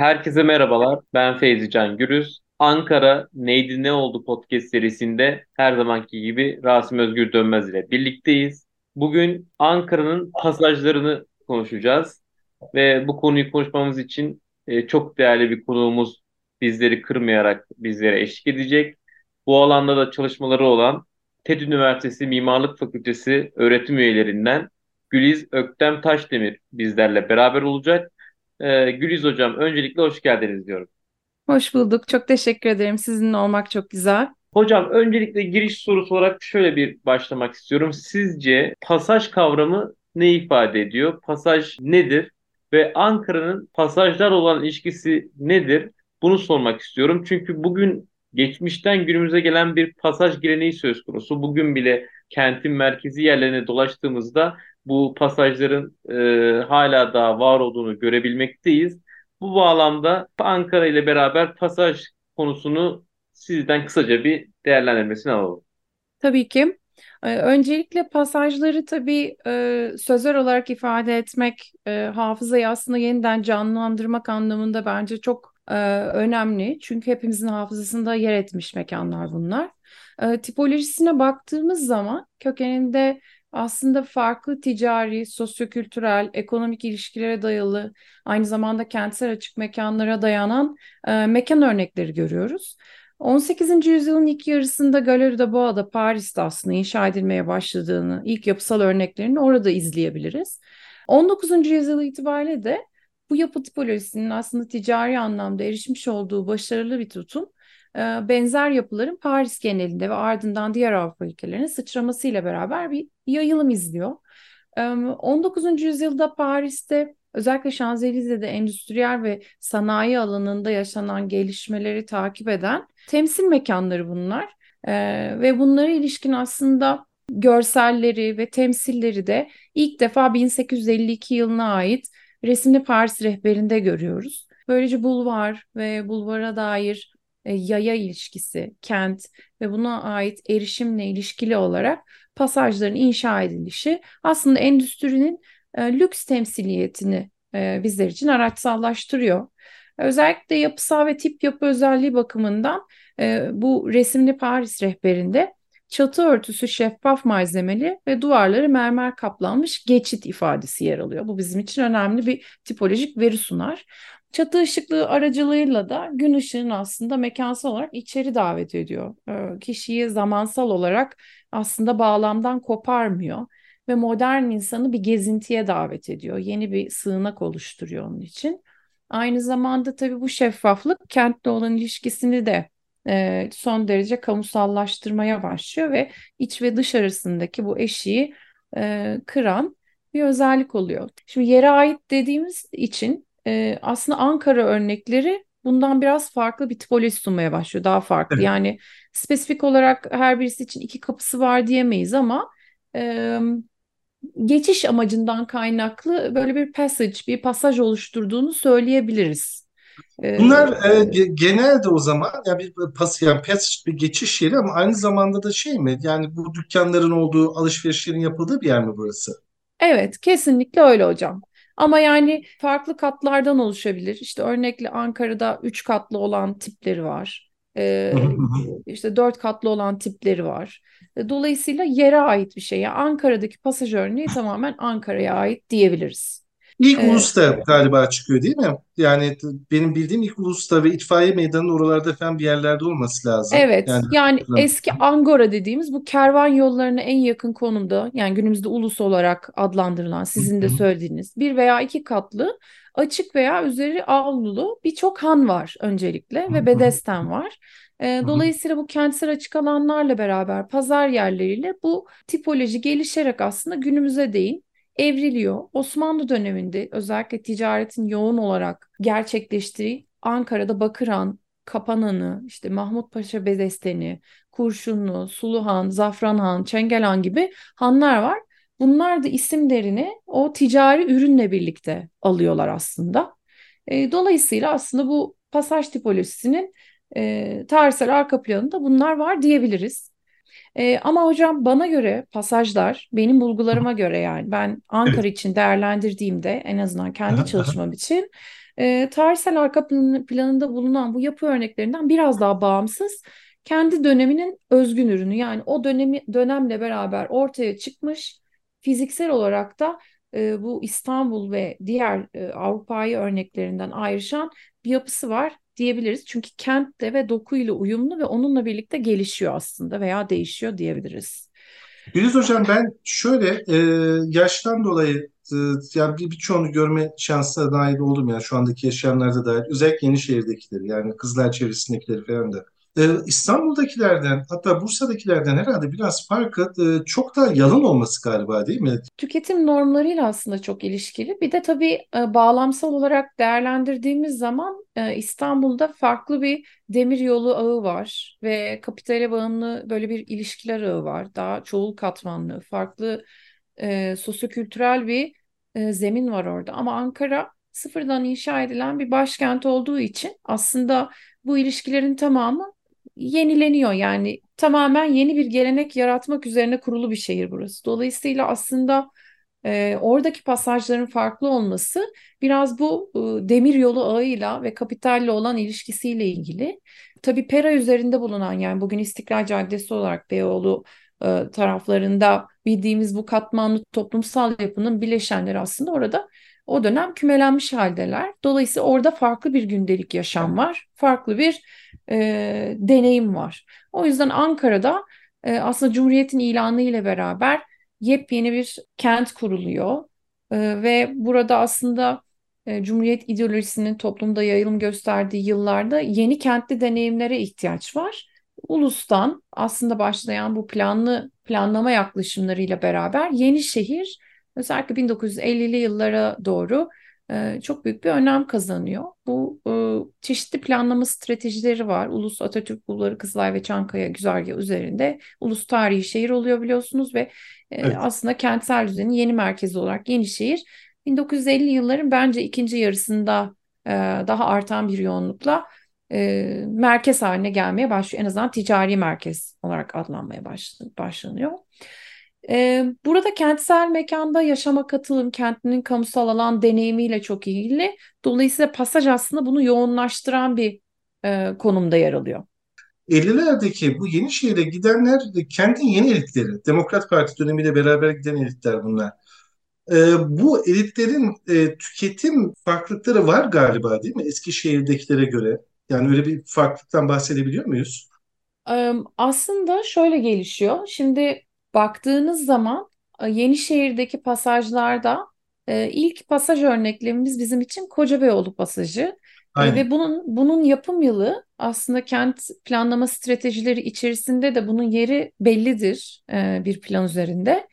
Herkese merhabalar. Ben Feyzi Can Gürüz. Ankara Neydi Ne Oldu podcast serisinde her zamanki gibi Rasim Özgür Dönmez ile birlikteyiz. Bugün Ankara'nın pasajlarını konuşacağız ve bu konuyu konuşmamız için e, çok değerli bir konuğumuz bizleri kırmayarak bizlere eşlik edecek. Bu alanda da çalışmaları olan TED Üniversitesi Mimarlık Fakültesi öğretim üyelerinden Güliz Öktem Taşdemir bizlerle beraber olacak. Ee, Güliz Hocam öncelikle hoş geldiniz diyorum. Hoş bulduk. Çok teşekkür ederim. Sizinle olmak çok güzel. Hocam öncelikle giriş sorusu olarak şöyle bir başlamak istiyorum. Sizce pasaj kavramı ne ifade ediyor? Pasaj nedir? Ve Ankara'nın pasajlar olan ilişkisi nedir? Bunu sormak istiyorum. Çünkü bugün geçmişten günümüze gelen bir pasaj geleneği söz konusu. Bugün bile kentin merkezi yerlerine dolaştığımızda bu pasajların e, hala daha var olduğunu görebilmekteyiz. Bu bağlamda Ankara ile beraber pasaj konusunu sizden kısaca bir değerlendirmesini alalım. Tabii ki. Ee, öncelikle pasajları tabii e, sözel olarak ifade etmek, e, hafızayı aslında yeniden canlandırmak anlamında bence çok e, önemli. Çünkü hepimizin hafızasında yer etmiş mekanlar bunlar. E, tipolojisine baktığımız zaman kökeninde aslında farklı ticari, sosyokültürel, ekonomik ilişkilere dayalı, aynı zamanda kentsel açık mekanlara dayanan e, mekan örnekleri görüyoruz. 18. yüzyılın ilk yarısında Galeri de Boğa'da Paris'te aslında inşa edilmeye başladığını, ilk yapısal örneklerini orada izleyebiliriz. 19. yüzyıl itibariyle de bu yapı tipolojisinin aslında ticari anlamda erişmiş olduğu başarılı bir tutum benzer yapıların Paris genelinde ve ardından diğer Avrupa ülkelerine sıçramasıyla beraber bir yayılım izliyor. 19. yüzyılda Paris'te özellikle Şanzelize'de endüstriyel ve sanayi alanında yaşanan gelişmeleri takip eden temsil mekanları bunlar. Ve bunlara ilişkin aslında görselleri ve temsilleri de ilk defa 1852 yılına ait resimli Paris rehberinde görüyoruz. Böylece bulvar ve bulvara dair e, yaya ilişkisi, kent ve buna ait erişimle ilişkili olarak pasajların inşa edilişi aslında endüstrinin e, lüks temsiliyetini e, bizler için araçsallaştırıyor. Özellikle yapısal ve tip yapı özelliği bakımından bu resimli Paris rehberinde çatı örtüsü şeffaf malzemeli ve duvarları mermer kaplanmış geçit ifadesi yer alıyor. Bu bizim için önemli bir tipolojik veri sunar. Çatı ışıklığı aracılığıyla da gün ışığını aslında mekansal olarak içeri davet ediyor. Ee, kişiyi zamansal olarak aslında bağlamdan koparmıyor ve modern insanı bir gezintiye davet ediyor. Yeni bir sığınak oluşturuyor onun için. Aynı zamanda tabii bu şeffaflık kentle olan ilişkisini de e, son derece kamusallaştırmaya başlıyor ve iç ve dış arasındaki bu eşiği e, kıran bir özellik oluyor. Şimdi yere ait dediğimiz için e, aslında Ankara örnekleri bundan biraz farklı bir tipoloji sunmaya başlıyor. Daha farklı. Evet. Yani spesifik olarak her birisi için iki kapısı var diyemeyiz ama e, geçiş amacından kaynaklı böyle bir passage, bir pasaj oluşturduğunu söyleyebiliriz. Bunlar e, genelde o zaman yani bir pas yani passage bir geçiş yeri ama aynı zamanda da şey mi? Yani bu dükkanların olduğu, alışverişlerin yapıldığı bir yer mi burası? Evet, kesinlikle öyle hocam. Ama yani farklı katlardan oluşabilir. İşte örnekle Ankara'da üç katlı olan tipleri var. Ee, işte dört katlı olan tipleri var. Dolayısıyla yere ait bir şey. Yani Ankara'daki pasaj örneği tamamen Ankara'ya ait diyebiliriz. İlk ee, Ulus'ta galiba çıkıyor değil mi? Yani benim bildiğim ilk Ulus'ta ve itfaiye meydanının oralarda falan bir yerlerde olması lazım. Evet yani, yani eski Angora dediğimiz bu kervan yollarına en yakın konumda yani günümüzde ulus olarak adlandırılan sizin de söylediğiniz bir veya iki katlı açık veya üzeri avlulu birçok han var öncelikle ve bedesten var. Dolayısıyla bu kentsel açık alanlarla beraber pazar yerleriyle bu tipoloji gelişerek aslında günümüze değin evriliyor. Osmanlı döneminde özellikle ticaretin yoğun olarak gerçekleştiği Ankara'da Bakırhan, Kapananı, işte Mahmut Paşa Bedesteni, Kurşunlu, Suluhan, Zafranhan, Çengelhan gibi hanlar var. Bunlar da isimlerini o ticari ürünle birlikte alıyorlar aslında. E, dolayısıyla aslında bu pasaj tipolojisinin e, tarihsel arka planında bunlar var diyebiliriz. E, ama hocam bana göre pasajlar, benim bulgularıma göre yani ben Ankara evet. için değerlendirdiğimde en azından kendi çalışmam için e, tarihsel arka planında bulunan bu yapı örneklerinden biraz daha bağımsız kendi döneminin özgün ürünü. Yani o dönemi dönemle beraber ortaya çıkmış fiziksel olarak da e, bu İstanbul ve diğer e, Avrupa'yı örneklerinden ayrışan bir yapısı var diyebiliriz. Çünkü kentte ve dokuyla uyumlu ve onunla birlikte gelişiyor aslında veya değişiyor diyebiliriz. Güliz Hocam ben şöyle e, yaştan dolayı e, yani bir birçoğunu görme şansına dahil oldum yani şu andaki yaşayanlarda dahil özellikle Yenişehir'dekileri yani Kızılay çevresindekileri falan da İstanbul'dakilerden hatta Bursa'dakilerden herhalde biraz farkı e, çok daha yalın olması galiba değil mi? Tüketim normlarıyla aslında çok ilişkili. Bir de tabii e, bağlamsal olarak değerlendirdiğimiz zaman e, İstanbul'da farklı bir demir yolu ağı var ve kapitale bağımlı böyle bir ilişkiler ağı var. Daha çoğul katmanlı, farklı e, sosyokültürel bir e, zemin var orada. Ama Ankara sıfırdan inşa edilen bir başkent olduğu için aslında bu ilişkilerin tamamı yenileniyor. Yani tamamen yeni bir gelenek yaratmak üzerine kurulu bir şehir burası. Dolayısıyla aslında e, oradaki pasajların farklı olması biraz bu e, demir yolu ağıyla ve kapitalle olan ilişkisiyle ilgili. Tabii Pera üzerinde bulunan yani bugün İstiklal Caddesi olarak Beyoğlu e, taraflarında bildiğimiz bu katmanlı toplumsal yapının bileşenleri aslında orada o dönem kümelenmiş haldeler. Dolayısıyla orada farklı bir gündelik yaşam var. Farklı bir e, deneyim var. O yüzden Ankara'da e, aslında Cumhuriyet'in ilanı ile beraber yepyeni bir kent kuruluyor. E, ve burada aslında e, Cumhuriyet ideolojisinin toplumda yayılım gösterdiği yıllarda yeni kentli deneyimlere ihtiyaç var. Ulus'tan aslında başlayan bu planlı planlama yaklaşımlarıyla beraber yeni şehir özellikle 1950'li yıllara doğru e, çok büyük bir önem kazanıyor. Bu e, çeşitli planlama stratejileri var. Ulus Atatürk Bulvarı, Kızılay ve Çankaya güzergahı üzerinde ulus tarihi şehir oluyor biliyorsunuz ve e, evet. aslında kentsel düzenin yeni merkezi olarak Yenişehir 1950 yılların bence ikinci yarısında daha artan bir yoğunlukla merkez haline gelmeye başlıyor. En azından ticari merkez olarak adlanmaya başlanıyor. Ee, burada kentsel mekanda yaşama katılım, kentinin kamusal alan deneyimiyle çok ilgili. Dolayısıyla pasaj aslında bunu yoğunlaştıran bir e, konumda yer alıyor. 50'lerdeki bu yeni şehire gidenler kentin yeni elitleri. Demokrat Parti dönemiyle beraber giden elitler bunlar. Ee, bu elitlerin e, tüketim farklılıkları var galiba değil mi? Eskişehir'dekilere göre. Yani öyle bir farklılıktan bahsedebiliyor muyuz? Aslında şöyle gelişiyor. Şimdi baktığınız zaman e, Yenişehir'deki pasajlarda e, ilk pasaj örneklemimiz bizim için Kocabeyoğlu pasajı. E, Aynen. Ve bunun bunun yapım yılı aslında kent planlama stratejileri içerisinde de bunun yeri bellidir bir plan üzerinde.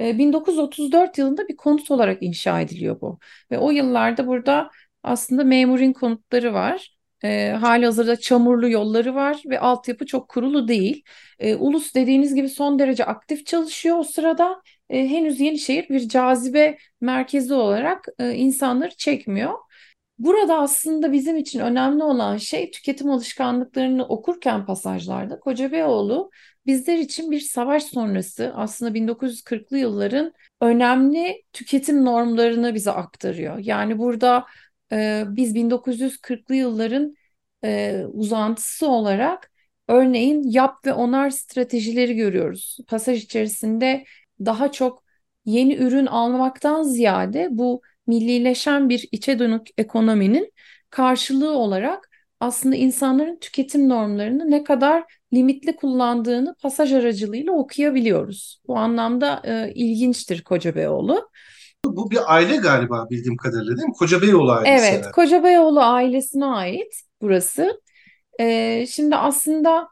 1934 yılında bir konut olarak inşa ediliyor bu. Ve o yıllarda burada aslında memurin konutları var. E, hali hazırda çamurlu yolları var ve altyapı çok kurulu değil. E, Ulus dediğiniz gibi son derece aktif çalışıyor o sırada. E, henüz Yenişehir bir cazibe merkezi olarak e, insanları çekmiyor. Burada aslında bizim için önemli olan şey tüketim alışkanlıklarını okurken pasajlarda Kocabeyoğlu bizler için bir savaş sonrası aslında 1940'lı yılların önemli tüketim normlarını bize aktarıyor. Yani burada e, biz 1940'lı yılların e, uzantısı olarak örneğin yap ve onar stratejileri görüyoruz. Pasaj içerisinde daha çok yeni ürün almaktan ziyade bu millileşen bir içe dönük ekonominin karşılığı olarak aslında insanların tüketim normlarını ne kadar limitli kullandığını pasaj aracılığıyla okuyabiliyoruz. Bu anlamda e, ilginçtir Kocabeyoğlu. Bu bir aile galiba bildiğim kadarıyla değil mi? Kocabeyoğlu ailesi. Evet, yani. Kocabeyoğlu ailesine ait burası. Ee, şimdi aslında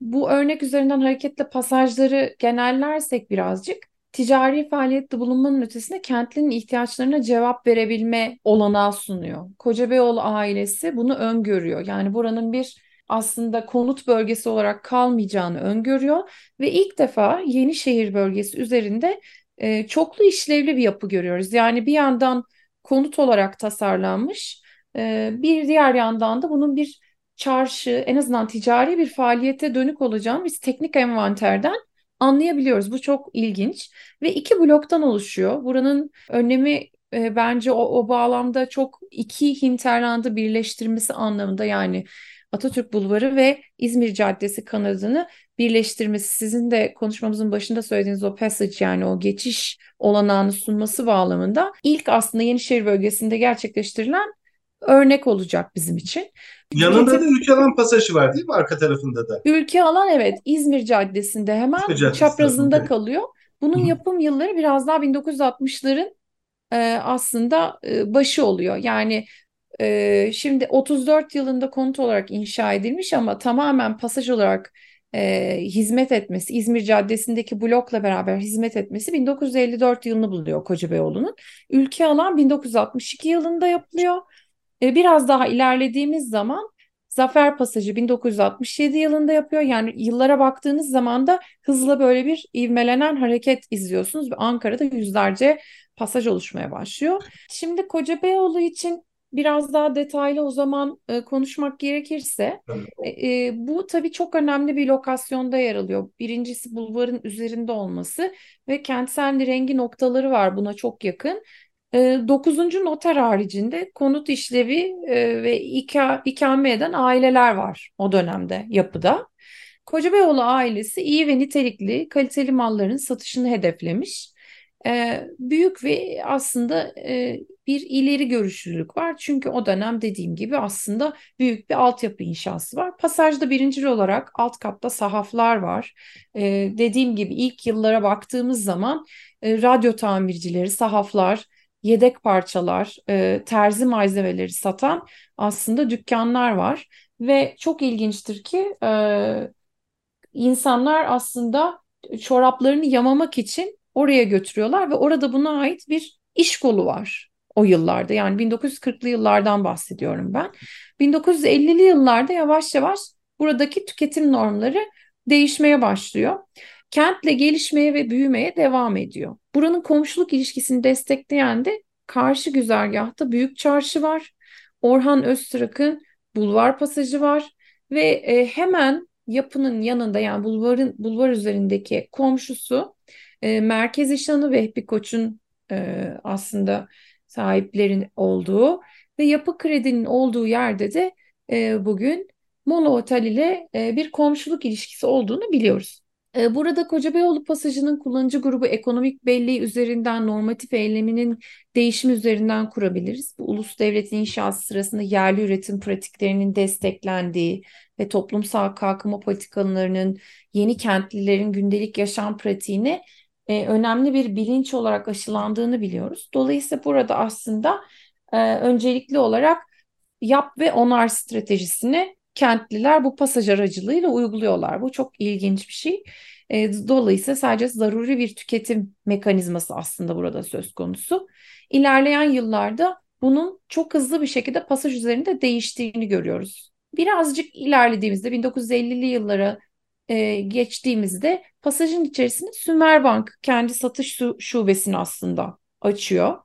bu örnek üzerinden hareketle pasajları genellersek birazcık ticari faaliyette bulunmanın ötesinde kentlinin ihtiyaçlarına cevap verebilme olanağı sunuyor. Kocabeyoğlu ailesi bunu öngörüyor. Yani buranın bir aslında konut bölgesi olarak kalmayacağını öngörüyor ve ilk defa Yenişehir bölgesi üzerinde e, çoklu işlevli bir yapı görüyoruz. Yani bir yandan konut olarak tasarlanmış, e, bir diğer yandan da bunun bir çarşı, en azından ticari bir faaliyete dönük olacağını biz teknik envanterden anlayabiliyoruz. Bu çok ilginç ve iki bloktan oluşuyor. Buranın önemi e, bence o, o bağlamda çok iki hinterlandı birleştirmesi anlamında yani Atatürk Bulvarı ve İzmir Caddesi kanadını birleştirmesi sizin de konuşmamızın başında söylediğiniz o passage yani o geçiş olanağını sunması bağlamında ilk aslında Yenişehir bölgesinde gerçekleştirilen örnek olacak bizim için. Yanında da ülke alan pasajı var değil mi arka tarafında da? Ülke alan evet İzmir Caddesi'nde hemen Caddesi çaprazında tarafında. kalıyor. Bunun Hı. yapım yılları biraz daha 1960'ların e, aslında e, başı oluyor. Yani e, şimdi 34 yılında konut olarak inşa edilmiş ama tamamen pasaj olarak e, hizmet etmesi, İzmir Caddesi'ndeki blokla beraber hizmet etmesi 1954 yılını buluyor Kocabeyoğlu'nun. Ülke alan 1962 yılında yapılıyor. E, biraz daha ilerlediğimiz zaman Zafer Pasajı 1967 yılında yapıyor. Yani yıllara baktığınız zaman da hızla böyle bir ivmelenen hareket izliyorsunuz ve Ankara'da yüzlerce pasaj oluşmaya başlıyor. Şimdi Kocabeyoğlu için biraz daha detaylı o zaman e, konuşmak gerekirse e, e, bu tabii çok önemli bir lokasyonda yer alıyor. Birincisi bulvarın üzerinde olması ve kentsel rengi noktaları var buna çok yakın. E, dokuzuncu noter haricinde konut işlevi e, ve ika, ikame eden aileler var o dönemde yapıda. Kocabeyoğlu ailesi iyi ve nitelikli kaliteli malların satışını hedeflemiş e, büyük ve aslında e, bir ileri görüşlülük var. Çünkü o dönem dediğim gibi aslında büyük bir altyapı inşası var. Pasajda birincil olarak alt katta sahaflar var. E, dediğim gibi ilk yıllara baktığımız zaman e, radyo tamircileri, sahaflar, yedek parçalar, e, terzi malzemeleri satan aslında dükkanlar var. Ve çok ilginçtir ki e, insanlar aslında çoraplarını yamamak için oraya götürüyorlar ve orada buna ait bir iş kolu var o yıllarda. Yani 1940'lı yıllardan bahsediyorum ben. 1950'li yıllarda yavaş yavaş buradaki tüketim normları değişmeye başlıyor. Kentle gelişmeye ve büyümeye devam ediyor. Buranın komşuluk ilişkisini destekleyen de karşı güzergahta Büyük Çarşı var. Orhan Öztürk'ün Bulvar Pasajı var ve e, hemen yapının yanında yani bulvarın bulvar üzerindeki komşusu e, Merkez İşhanı Vehbi Koç'un e, aslında sahiplerin olduğu ve Yapı Kredi'nin olduğu yerde de e, bugün Mono Otel ile e, bir komşuluk ilişkisi olduğunu biliyoruz. E, burada Kocabeyoğlu Pasajı'nın kullanıcı grubu ekonomik belleği üzerinden normatif eyleminin değişimi üzerinden kurabiliriz. Bu ulus devletin inşası sırasında yerli üretim pratiklerinin desteklendiği ve toplumsal kalkınma politikalarının yeni kentlilerin gündelik yaşam pratiğine e, önemli bir bilinç olarak aşılandığını biliyoruz. Dolayısıyla burada aslında e, öncelikli olarak yap ve onar stratejisini kentliler bu pasaj aracılığıyla uyguluyorlar. Bu çok ilginç bir şey. E, dolayısıyla sadece zaruri bir tüketim mekanizması aslında burada söz konusu. İlerleyen yıllarda bunun çok hızlı bir şekilde pasaj üzerinde değiştiğini görüyoruz. Birazcık ilerlediğimizde 1950'li yıllara e, geçtiğimizde pasajın içerisinde Sümerbank kendi satış şubesini aslında açıyor.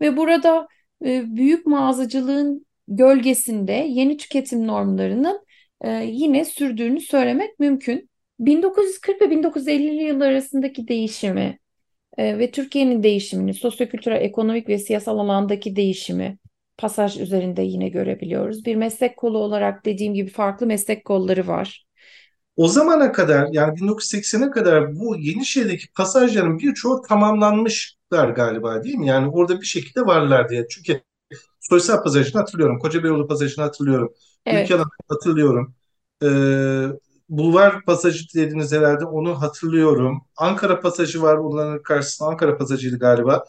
Ve burada e, büyük mağazacılığın gölgesinde yeni tüketim normlarının e, yine sürdüğünü söylemek mümkün. 1940 ve 1950'li yıllar arasındaki değişimi e, ve Türkiye'nin değişimini, sosyokültürel, ekonomik ve siyasal alandaki değişimi pasaj üzerinde yine görebiliyoruz. Bir meslek kolu olarak dediğim gibi farklı meslek kolları var. O zamana kadar yani 1980'e kadar bu Yenişehir'deki pasajların birçoğu tamamlanmışlar galiba değil mi? Yani orada bir şekilde varlar diye. Çünkü Soysal Pasajı'nı hatırlıyorum. Kocabeyoğlu Pasajı'nı hatırlıyorum. Evet. Ülke hatırlıyorum. Ee, Bulvar Pasajı dediniz herhalde onu hatırlıyorum. Ankara Pasajı var onların karşısında Ankara Pasajı'ydı galiba.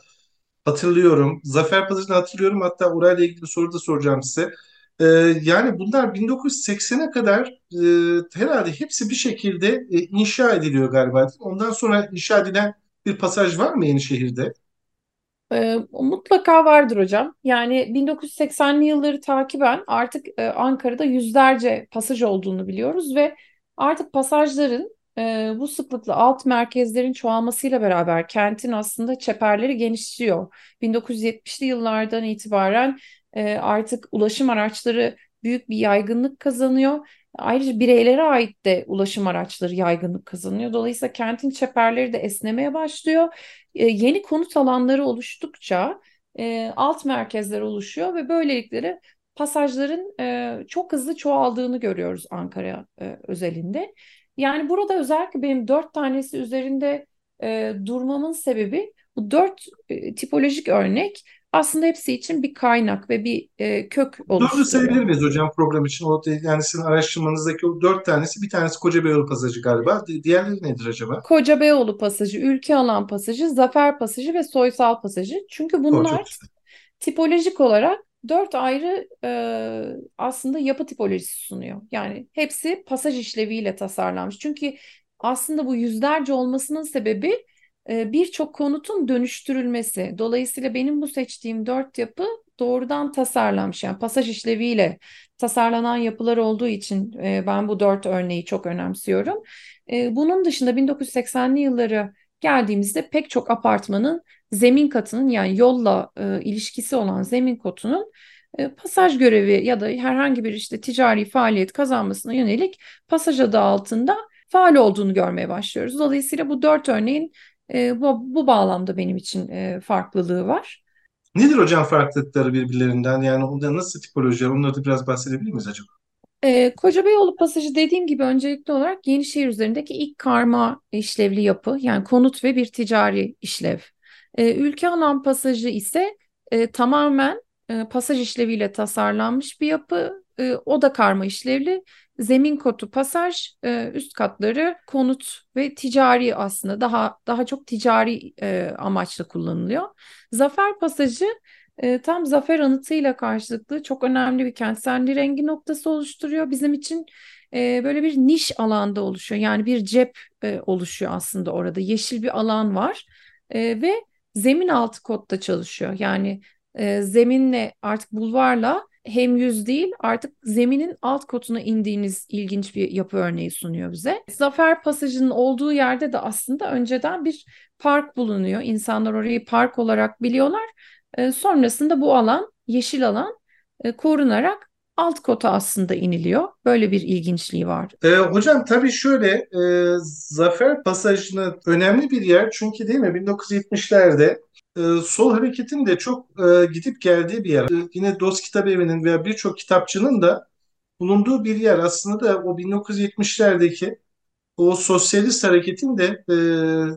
Hatırlıyorum. Zafer Pasajı'nı hatırlıyorum. Hatta orayla ilgili bir soru da soracağım size. Ee, yani bunlar 1980'e kadar e, herhalde hepsi bir şekilde e, inşa ediliyor galiba. Ondan sonra inşa edilen bir pasaj var mı Yenişehir'de? E, mutlaka vardır hocam. Yani 1980'li yılları takiben artık e, Ankara'da yüzlerce pasaj olduğunu biliyoruz ve artık pasajların e, bu sıklıkla alt merkezlerin çoğalmasıyla beraber kentin aslında çeperleri genişliyor. 1970'li yıllardan itibaren e, artık ulaşım araçları büyük bir yaygınlık kazanıyor. Ayrıca bireylere ait de ulaşım araçları yaygınlık kazanıyor. Dolayısıyla kentin çeperleri de esnemeye başlıyor. E, yeni konut alanları oluştukça e, alt merkezler oluşuyor ve böylelikle pasajların e, çok hızlı çoğaldığını görüyoruz Ankara e, özelinde. Yani burada özellikle benim dört tanesi üzerinde e, durmamın sebebi bu dört e, tipolojik örnek aslında hepsi için bir kaynak ve bir e, kök oluşturuyor. Dördü sayabilir miyiz hocam program için? O, yani sizin araştırmanızdaki o dört tanesi, bir tanesi Kocabeyoğlu pasajı galiba. Diğerleri nedir acaba? Kocabeyoğlu pasajı, Ülke Alan pasajı, Zafer pasajı ve Soysal pasajı. Çünkü bunlar tipolojik olarak dört ayrı e, aslında yapı tipolojisi sunuyor. Yani hepsi pasaj işleviyle tasarlanmış. Çünkü aslında bu yüzlerce olmasının sebebi birçok konutun dönüştürülmesi. Dolayısıyla benim bu seçtiğim dört yapı doğrudan tasarlanmış. Yani pasaj işleviyle tasarlanan yapılar olduğu için e, ben bu dört örneği çok önemsiyorum. E, bunun dışında 1980'li yılları geldiğimizde pek çok apartmanın zemin katının yani yolla e, ilişkisi olan zemin kotunun e, pasaj görevi ya da herhangi bir işte ticari faaliyet kazanmasına yönelik pasaj adı altında faal olduğunu görmeye başlıyoruz. Dolayısıyla bu dört örneğin e, bu, bu bağlamda benim için e, farklılığı var. Nedir hocam farklılıkları birbirlerinden? Yani onda nasıl tipolojiler? Onları da biraz bahsedebilir miyiz acaba? E, Kocabeyoğlu pasajı dediğim gibi öncelikli olarak Yenişehir üzerindeki ilk karma işlevli yapı yani konut ve bir ticari işlev. E, Ülke Alan pasajı ise e, tamamen e, pasaj işleviyle tasarlanmış bir yapı. E, o da karma işlevli. Zemin kotu pasaj, e, üst katları konut ve ticari aslında daha daha çok ticari e, amaçla kullanılıyor. Zafer pasajı e, tam zafer anıtıyla karşılıklı çok önemli bir kentsel rengi noktası oluşturuyor. Bizim için e, böyle bir niş alanda oluşuyor. Yani bir cep oluşuyor aslında orada. Yeşil bir alan var ve zemin altı kodda çalışıyor. Yani zeminle artık bulvarla hem yüz değil artık zeminin alt kotuna indiğiniz ilginç bir yapı örneği sunuyor bize. Zafer Pasajı'nın olduğu yerde de aslında önceden bir park bulunuyor. İnsanlar orayı park olarak biliyorlar. E, sonrasında bu alan, yeşil alan e, korunarak alt kota aslında iniliyor. Böyle bir ilginçliği var. E, hocam tabii şöyle e, Zafer Pasajı'nın önemli bir yer çünkü değil mi 1970'lerde e, sol hareketin de çok e, gidip geldiği bir yer. E, yine Dost Kitap Evi'nin veya birçok kitapçının da bulunduğu bir yer. Aslında da o 1970'lerdeki o sosyalist hareketin de e,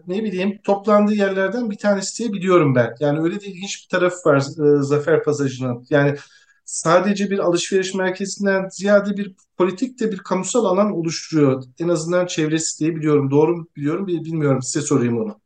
ne bileyim toplandığı yerlerden bir tanesi diye biliyorum ben. Yani öyle de ilginç bir tarafı var e, Zafer Pasajı'nın. Yani sadece bir alışveriş merkezinden ziyade bir politik de bir kamusal alan oluşturuyor. En azından çevresi diye biliyorum. Doğru mu biliyorum bilmiyorum. Size sorayım onu.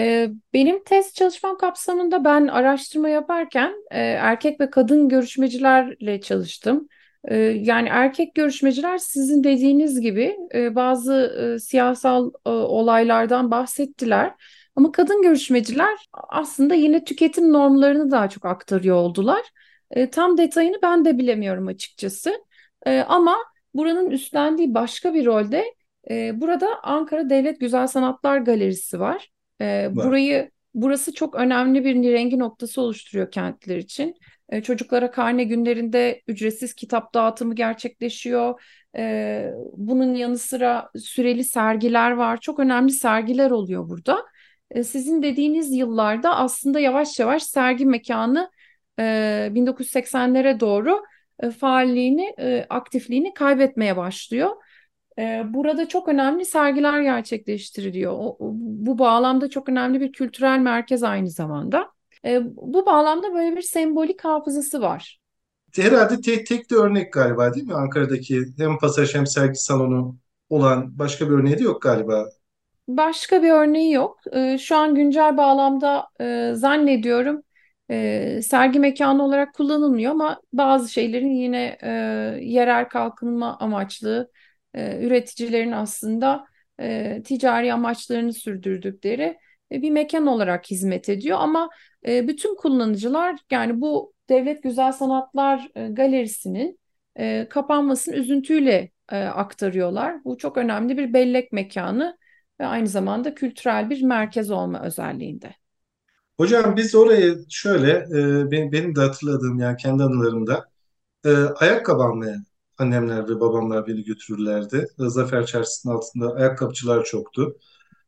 Ee, benim test çalışmam kapsamında ben araştırma yaparken e, erkek ve kadın görüşmecilerle çalıştım. E, yani erkek görüşmeciler sizin dediğiniz gibi e, bazı e, siyasal olaylardan bahsettiler. Ama kadın görüşmeciler aslında yine tüketim normlarını daha çok aktarıyor oldular. Tam detayını ben de bilemiyorum açıkçası. Ama buranın üstlendiği başka bir rolde burada Ankara Devlet Güzel Sanatlar Galerisi var. E, burayı burası çok önemli bir rengi noktası oluşturuyor kentler için. E, çocuklara karne günlerinde ücretsiz kitap dağıtımı gerçekleşiyor. E, bunun yanı sıra süreli sergiler var. Çok önemli sergiler oluyor burada. E, sizin dediğiniz yıllarda aslında yavaş yavaş sergi mekanı e, 1980'lere doğru e, faalliğini, e, aktifliğini kaybetmeye başlıyor. E, burada çok önemli sergiler gerçekleştiriliyor. Bu bağlamda çok önemli bir kültürel merkez aynı zamanda. E, bu bağlamda böyle bir sembolik hafızası var. Herhalde tek, tek de örnek galiba değil mi? Ankara'daki hem pasaj hem sergi salonu olan başka bir örneği de yok galiba. Başka bir örneği yok. E, şu an güncel bağlamda e, zannediyorum e, sergi mekanı olarak kullanılmıyor ama bazı şeylerin yine e, yerel kalkınma amaçlı e, üreticilerin aslında e, ticari amaçlarını sürdürdükleri e, bir mekan olarak hizmet ediyor ama e, bütün kullanıcılar yani bu Devlet Güzel Sanatlar e, Galerisi'nin e, kapanmasını üzüntüyle e, aktarıyorlar. Bu çok önemli bir bellek mekanı ve aynı zamanda kültürel bir merkez olma özelliğinde. Hocam biz orayı şöyle, e, benim, benim de hatırladığım yani kendi anılarımda e, ayakkabı almaya annemler ve babamlar beni götürürlerdi. Zafer Çarşısı'nın altında ayakkabıcılar çoktu.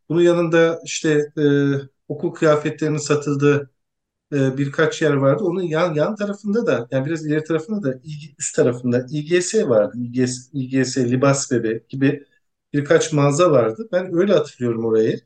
Bunun yanında işte e, okul kıyafetlerinin satıldığı e, birkaç yer vardı. Onun yan yan tarafında da yani biraz ileri tarafında da üst tarafında İGS vardı. İGS, İGS Libas Bebe gibi birkaç mağaza vardı. Ben öyle hatırlıyorum orayı.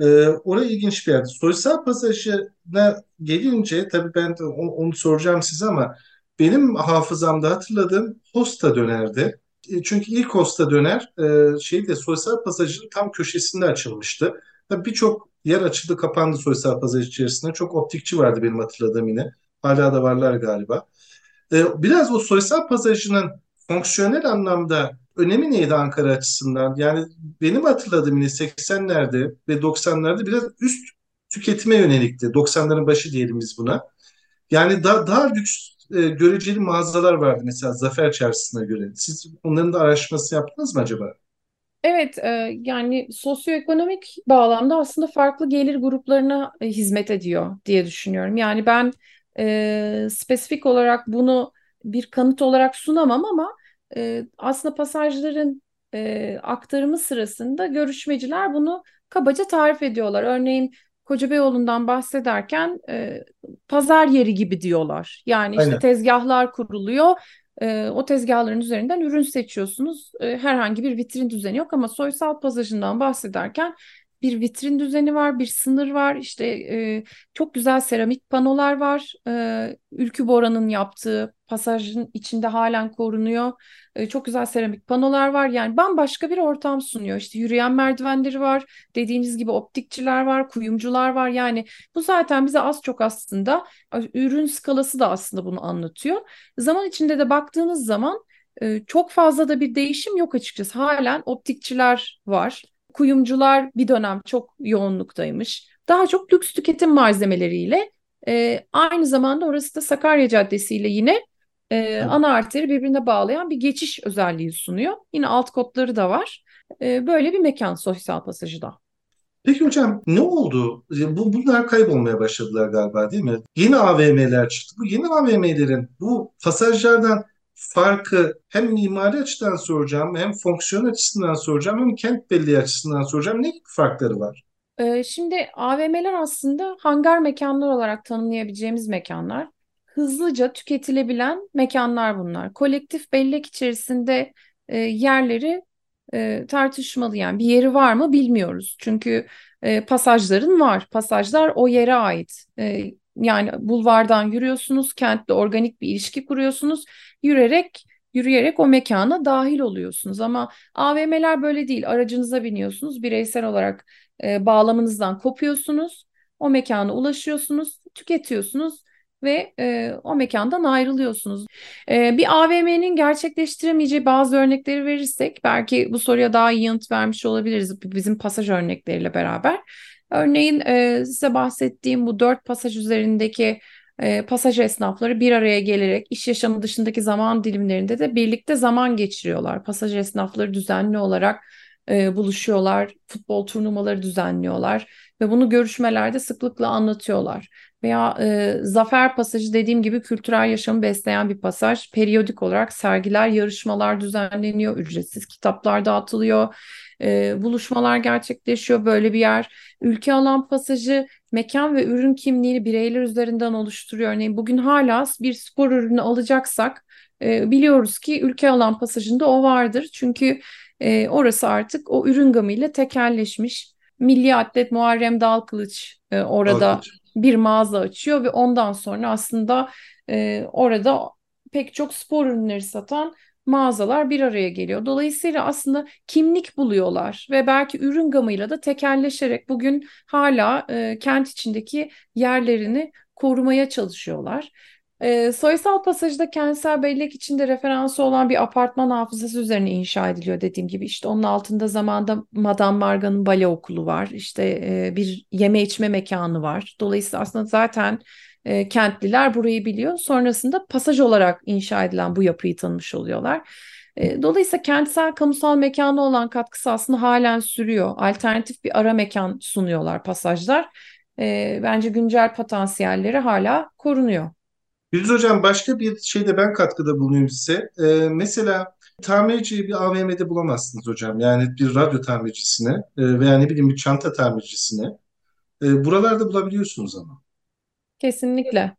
E, orası ilginç bir yerdi. Soysal pasajına gelince tabii ben de onu, onu soracağım size ama benim hafızamda hatırladığım Hosta dönerdi. E, çünkü ilk Hosta döner e, şeyde Soysal Pasajı'nın tam köşesinde açılmıştı. Birçok yer açıldı kapandı Soysal Pasaj içerisinde. Çok optikçi vardı benim hatırladığım yine. Hala da varlar galiba. E, biraz o Soysal Pasajı'nın fonksiyonel anlamda önemi neydi Ankara açısından? Yani benim hatırladığım yine 80'lerde ve 90'larda biraz üst tüketime yönelikti. 90'ların başı diyelim biz buna. Yani daha, daha lüks e, göreceli mağazalar vardı mesela Zafer Çarşısı'na göre. Siz onların da araştırması yaptınız mı acaba? Evet, e, yani sosyoekonomik bağlamda aslında farklı gelir gruplarına e, hizmet ediyor diye düşünüyorum. Yani ben e, spesifik olarak bunu bir kanıt olarak sunamam ama e, aslında pasajların e, aktarımı sırasında görüşmeciler bunu kabaca tarif ediyorlar. Örneğin Kocabeyoğlu'ndan bahsederken e, pazar yeri gibi diyorlar. Yani işte Aynen. tezgahlar kuruluyor. E, o tezgahların üzerinden ürün seçiyorsunuz. E, herhangi bir vitrin düzeni yok ama soysal pasajından bahsederken bir vitrin düzeni var, bir sınır var. İşte e, çok güzel seramik panolar var. E, Ülkü Bora'nın yaptığı pasajın içinde halen korunuyor. E, çok güzel seramik panolar var. Yani bambaşka bir ortam sunuyor. İşte yürüyen merdivenleri var. Dediğiniz gibi optikçiler var, kuyumcular var. Yani bu zaten bize az çok aslında ürün skalası da aslında bunu anlatıyor. Zaman içinde de baktığınız zaman çok fazla da bir değişim yok açıkçası. Halen optikçiler var. Kuyumcular bir dönem çok yoğunluktaymış. Daha çok lüks tüketim malzemeleriyle e, aynı zamanda orası da Sakarya Caddesi ile yine e, ana arteri birbirine bağlayan bir geçiş özelliği sunuyor. Yine alt kodları da var. E, böyle bir mekan sosyal pasajı da. Peki hocam ne oldu? Bu bunlar kaybolmaya başladılar galiba değil mi? Yeni AVM'ler çıktı. Bu yeni AVM'lerin bu pasajlardan farkı hem mimari açıdan soracağım hem fonksiyon açısından soracağım hem kent belleği açısından soracağım. Ne gibi farkları var? Ee, şimdi AVM'ler aslında hangar mekanlar olarak tanımlayabileceğimiz mekanlar. Hızlıca tüketilebilen mekanlar bunlar. Kolektif bellek içerisinde e, yerleri e, tartışmalı yani bir yeri var mı bilmiyoruz. Çünkü e, pasajların var. Pasajlar o yere ait. E, yani bulvardan yürüyorsunuz, kentle organik bir ilişki kuruyorsunuz. Yürüyerek yürüyerek o mekana dahil oluyorsunuz. Ama AVM'ler böyle değil. Aracınıza biniyorsunuz, bireysel olarak e, bağlamınızdan kopuyorsunuz. O mekana ulaşıyorsunuz, tüketiyorsunuz ve e, o mekandan ayrılıyorsunuz. E, bir AVM'nin gerçekleştiremeyeceği bazı örnekleri verirsek belki bu soruya daha iyi yanıt vermiş olabiliriz bizim pasaj örnekleriyle beraber. Örneğin e, size bahsettiğim bu dört pasaj üzerindeki e, pasaj esnafları bir araya gelerek iş yaşamı dışındaki zaman dilimlerinde de birlikte zaman geçiriyorlar. Pasaj esnafları düzenli olarak e, buluşuyorlar, futbol turnuvaları düzenliyorlar ve bunu görüşmelerde sıklıkla anlatıyorlar. Veya e, Zafer Pasajı dediğim gibi kültürel yaşamı besleyen bir pasaj. Periyodik olarak sergiler, yarışmalar düzenleniyor, ücretsiz kitaplar dağıtılıyor, e, buluşmalar gerçekleşiyor. Böyle bir yer. Ülke alan pasajı mekan ve ürün kimliğini bireyler üzerinden oluşturuyor. Örneğin bugün hala bir spor ürünü alacaksak e, biliyoruz ki ülke alan pasajında o vardır. Çünkü e, orası artık o ürün gamıyla tekelleşmiş. Milli atlet Muharrem Dalkılıç e, orada Dalkılıç. Bir mağaza açıyor ve ondan sonra aslında e, orada pek çok spor ürünleri satan mağazalar bir araya geliyor. Dolayısıyla aslında kimlik buluyorlar ve belki ürün gamıyla da tekelleşerek bugün hala e, kent içindeki yerlerini korumaya çalışıyorlar. E, soysal pasajda kentsel bellek içinde referansı olan bir apartman hafızası üzerine inşa ediliyor dediğim gibi. İşte onun altında zamanda Madame Marga'nın bale okulu var. İşte e, bir yeme içme mekanı var. Dolayısıyla aslında zaten e, kentliler burayı biliyor. Sonrasında pasaj olarak inşa edilen bu yapıyı tanımış oluyorlar. E, dolayısıyla kentsel kamusal mekanı olan katkısı aslında halen sürüyor. Alternatif bir ara mekan sunuyorlar pasajlar. E, bence güncel potansiyelleri hala korunuyor. Yüz Hocam başka bir şeyde ben katkıda bulunayım size. Ee, mesela tamirciyi bir AVM'de bulamazsınız hocam. Yani bir radyo tamircisine e, veya ne bileyim bir çanta tamircisine. E, buralarda bulabiliyorsunuz ama. Kesinlikle.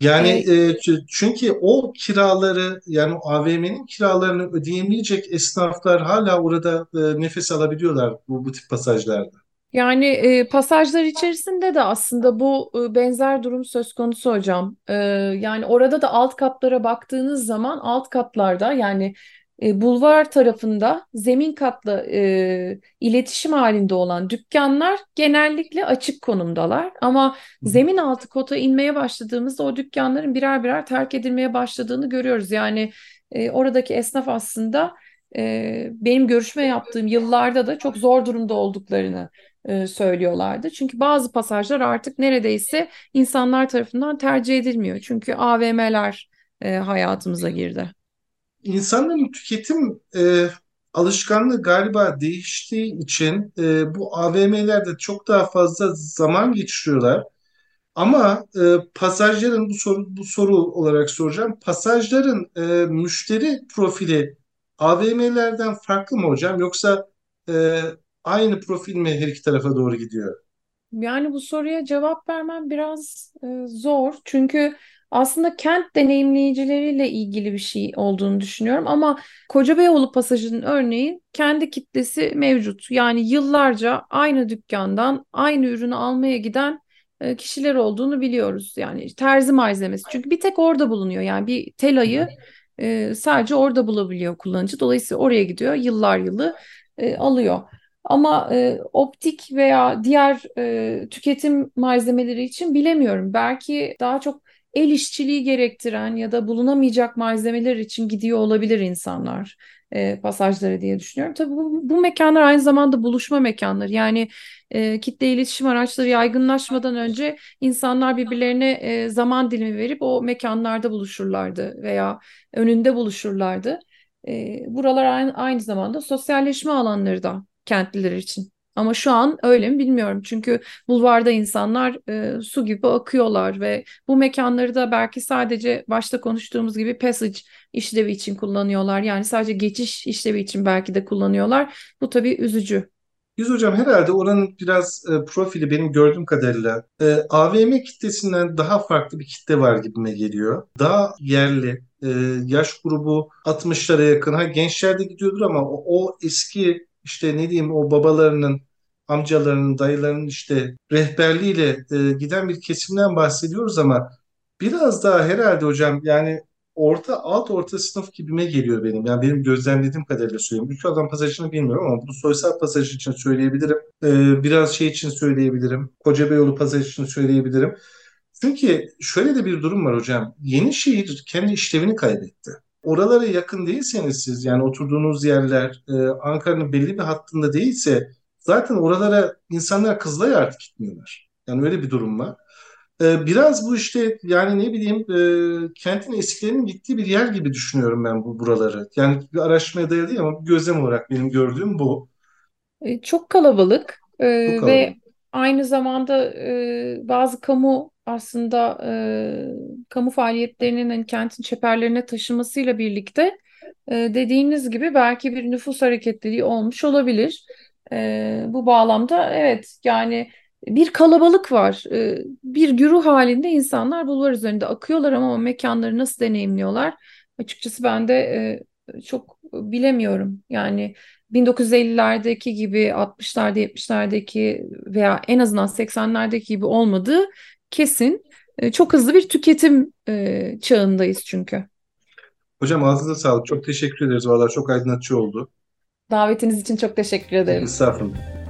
Yani e, çünkü o kiraları yani o AVM'nin kiralarını ödeyemeyecek esnaflar hala orada e, nefes alabiliyorlar bu, bu tip pasajlarda. Yani e, pasajlar içerisinde de aslında bu e, benzer durum söz konusu hocam. E, yani orada da alt katlara baktığınız zaman alt katlarda yani e, bulvar tarafında zemin katlı e, iletişim halinde olan dükkanlar genellikle açık konumdalar. Ama zemin altı kota inmeye başladığımızda o dükkanların birer birer terk edilmeye başladığını görüyoruz. Yani e, oradaki esnaf aslında e, benim görüşme yaptığım yıllarda da çok zor durumda olduklarını e, söylüyorlardı. Çünkü bazı pasajlar artık neredeyse insanlar tarafından tercih edilmiyor. Çünkü AVM'ler e, hayatımıza girdi. İnsanların tüketim e, alışkanlığı galiba değiştiği için e, bu AVM'lerde çok daha fazla zaman geçiriyorlar. Ama e, pasajların bu soru bu soru olarak soracağım. Pasajların e, müşteri profili AVM'lerden farklı mı hocam yoksa e, aynı profil mi her iki tarafa doğru gidiyor? Yani bu soruya cevap vermem biraz e, zor. Çünkü aslında kent deneyimleyicileriyle ilgili bir şey olduğunu düşünüyorum. Ama Kocabeyoğlu pasajının örneğin kendi kitlesi mevcut. Yani yıllarca aynı dükkandan aynı ürünü almaya giden e, kişiler olduğunu biliyoruz. Yani terzi malzemesi. Çünkü bir tek orada bulunuyor. Yani bir telayı e, sadece orada bulabiliyor kullanıcı. Dolayısıyla oraya gidiyor. Yıllar yılı e, alıyor. Ama e, optik veya diğer e, tüketim malzemeleri için bilemiyorum. Belki daha çok el işçiliği gerektiren ya da bulunamayacak malzemeler için gidiyor olabilir insanlar e, pasajları diye düşünüyorum. Tabii bu, bu mekanlar aynı zamanda buluşma mekanları. Yani e, kitle iletişim araçları yaygınlaşmadan önce insanlar birbirlerine e, zaman dilimi verip o mekanlarda buluşurlardı veya önünde buluşurlardı. E, buralar aynı, aynı zamanda sosyalleşme alanları da kentliler için. Ama şu an öyle mi bilmiyorum. Çünkü bulvarda insanlar e, su gibi akıyorlar ve bu mekanları da belki sadece başta konuştuğumuz gibi passage işlevi için kullanıyorlar. Yani sadece geçiş işlevi için belki de kullanıyorlar. Bu tabii üzücü. Yüz hocam herhalde oranın biraz e, profili benim gördüğüm kadarıyla e, AVM kitlesinden daha farklı bir kitle var gibime geliyor. Daha yerli, e, yaş grubu 60'lara yakın. Ha gençler de gidiyordur ama o, o eski işte ne diyeyim o babalarının, amcalarının, dayılarının işte rehberliğiyle e, giden bir kesimden bahsediyoruz ama biraz daha herhalde hocam yani orta alt orta sınıf gibime geliyor benim. Yani benim gözlemlediğim kadarıyla söyleyeyim. Ülke adam pasajını bilmiyorum ama bu soysal pasaj için söyleyebilirim. Ee, biraz şey için söyleyebilirim. Kocabeyoğlu pasaj için söyleyebilirim. Çünkü şöyle de bir durum var hocam. Yenişehir kendi işlevini kaybetti. Oralara yakın değilseniz siz yani oturduğunuz yerler e, Ankara'nın belli bir hattında değilse zaten oralara insanlar Kızılay'a artık gitmiyorlar. Yani öyle bir durum var. E, biraz bu işte yani ne bileyim e, kentin eskilerinin gittiği bir yer gibi düşünüyorum ben bu buraları. Yani bir araştırmaya dayalı değil ama bir gözlem olarak benim gördüğüm bu. E, çok kalabalık, e, çok kalabalık. ve aynı zamanda e, bazı kamu aslında e, kamu faaliyetlerinin hani kentin çeperlerine taşımasıyla birlikte e, dediğiniz gibi belki bir nüfus hareketliliği olmuş olabilir. E, bu bağlamda evet yani bir kalabalık var. E, bir güruh halinde insanlar bulvar üzerinde akıyorlar ama mekanları nasıl deneyimliyorlar? Açıkçası ben de e, çok bilemiyorum. Yani 1950'lerdeki gibi 60'larda 70'lerdeki veya en azından 80'lerdeki gibi olmadığı kesin. E, çok hızlı bir tüketim e, çağındayız çünkü. Hocam ağzınıza sağlık. Çok teşekkür ederiz. Valla çok aydınlatıcı oldu. Davetiniz için çok teşekkür ederim. Estağfurullah.